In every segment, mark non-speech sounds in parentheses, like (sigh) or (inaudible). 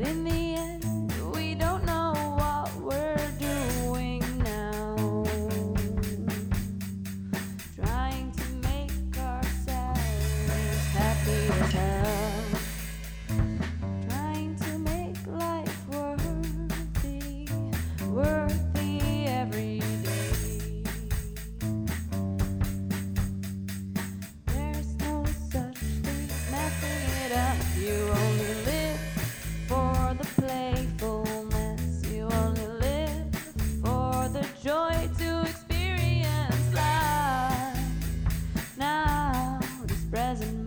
But in the end, we don't know what we're doing now. Trying to make ourselves happy as hell. Trying to make life worthy, worthy every day. There's no such thing as messing it up. You present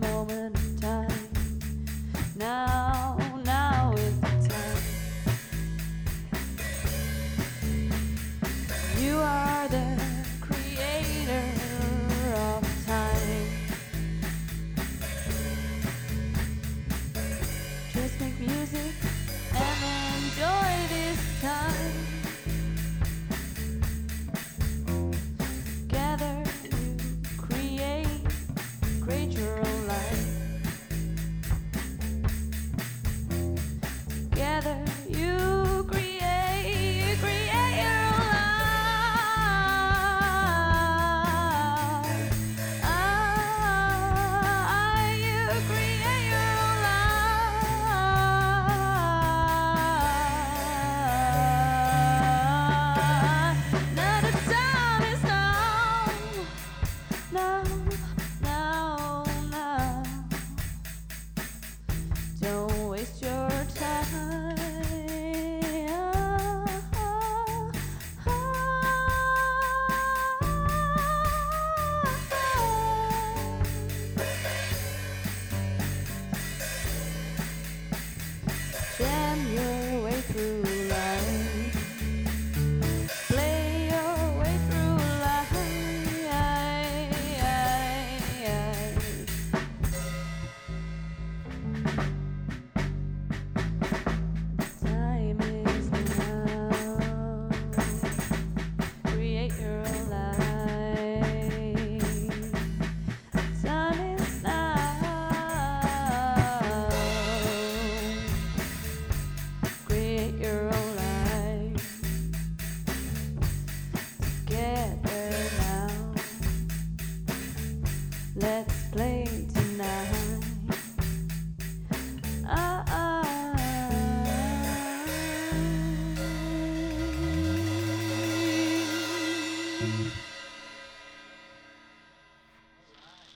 也为此 create your own life together now. Let's play tonight. Ah, ah.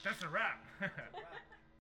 That's a wrap. (laughs)